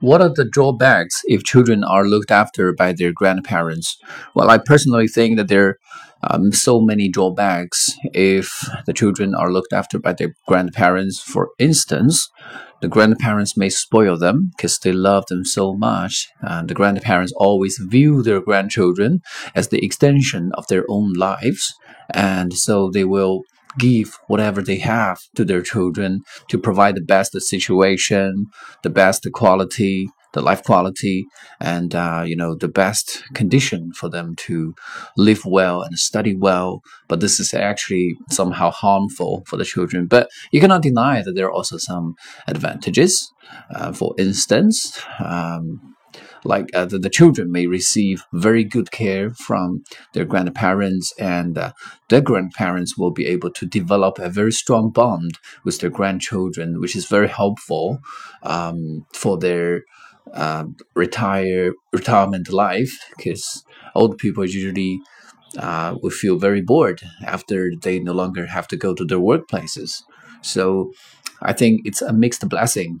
What are the drawbacks if children are looked after by their grandparents? Well, I personally think that there are um, so many drawbacks if the children are looked after by their grandparents. For instance, the grandparents may spoil them because they love them so much. And the grandparents always view their grandchildren as the extension of their own lives, and so they will give whatever they have to their children to provide the best situation, the best quality, the life quality, and uh, you know the best condition for them to live well and study well. But this is actually somehow harmful for the children. But you cannot deny that there are also some advantages. Uh, for instance, um, like uh, the, the, children may receive very good care from their grandparents and uh, their grandparents will be able to develop a very strong bond with their grandchildren which is very helpful um, for their uh, retire retirement life because old people usually uh, will feel very bored after they no longer have to go to their workplaces. So i think it's a mixed blessing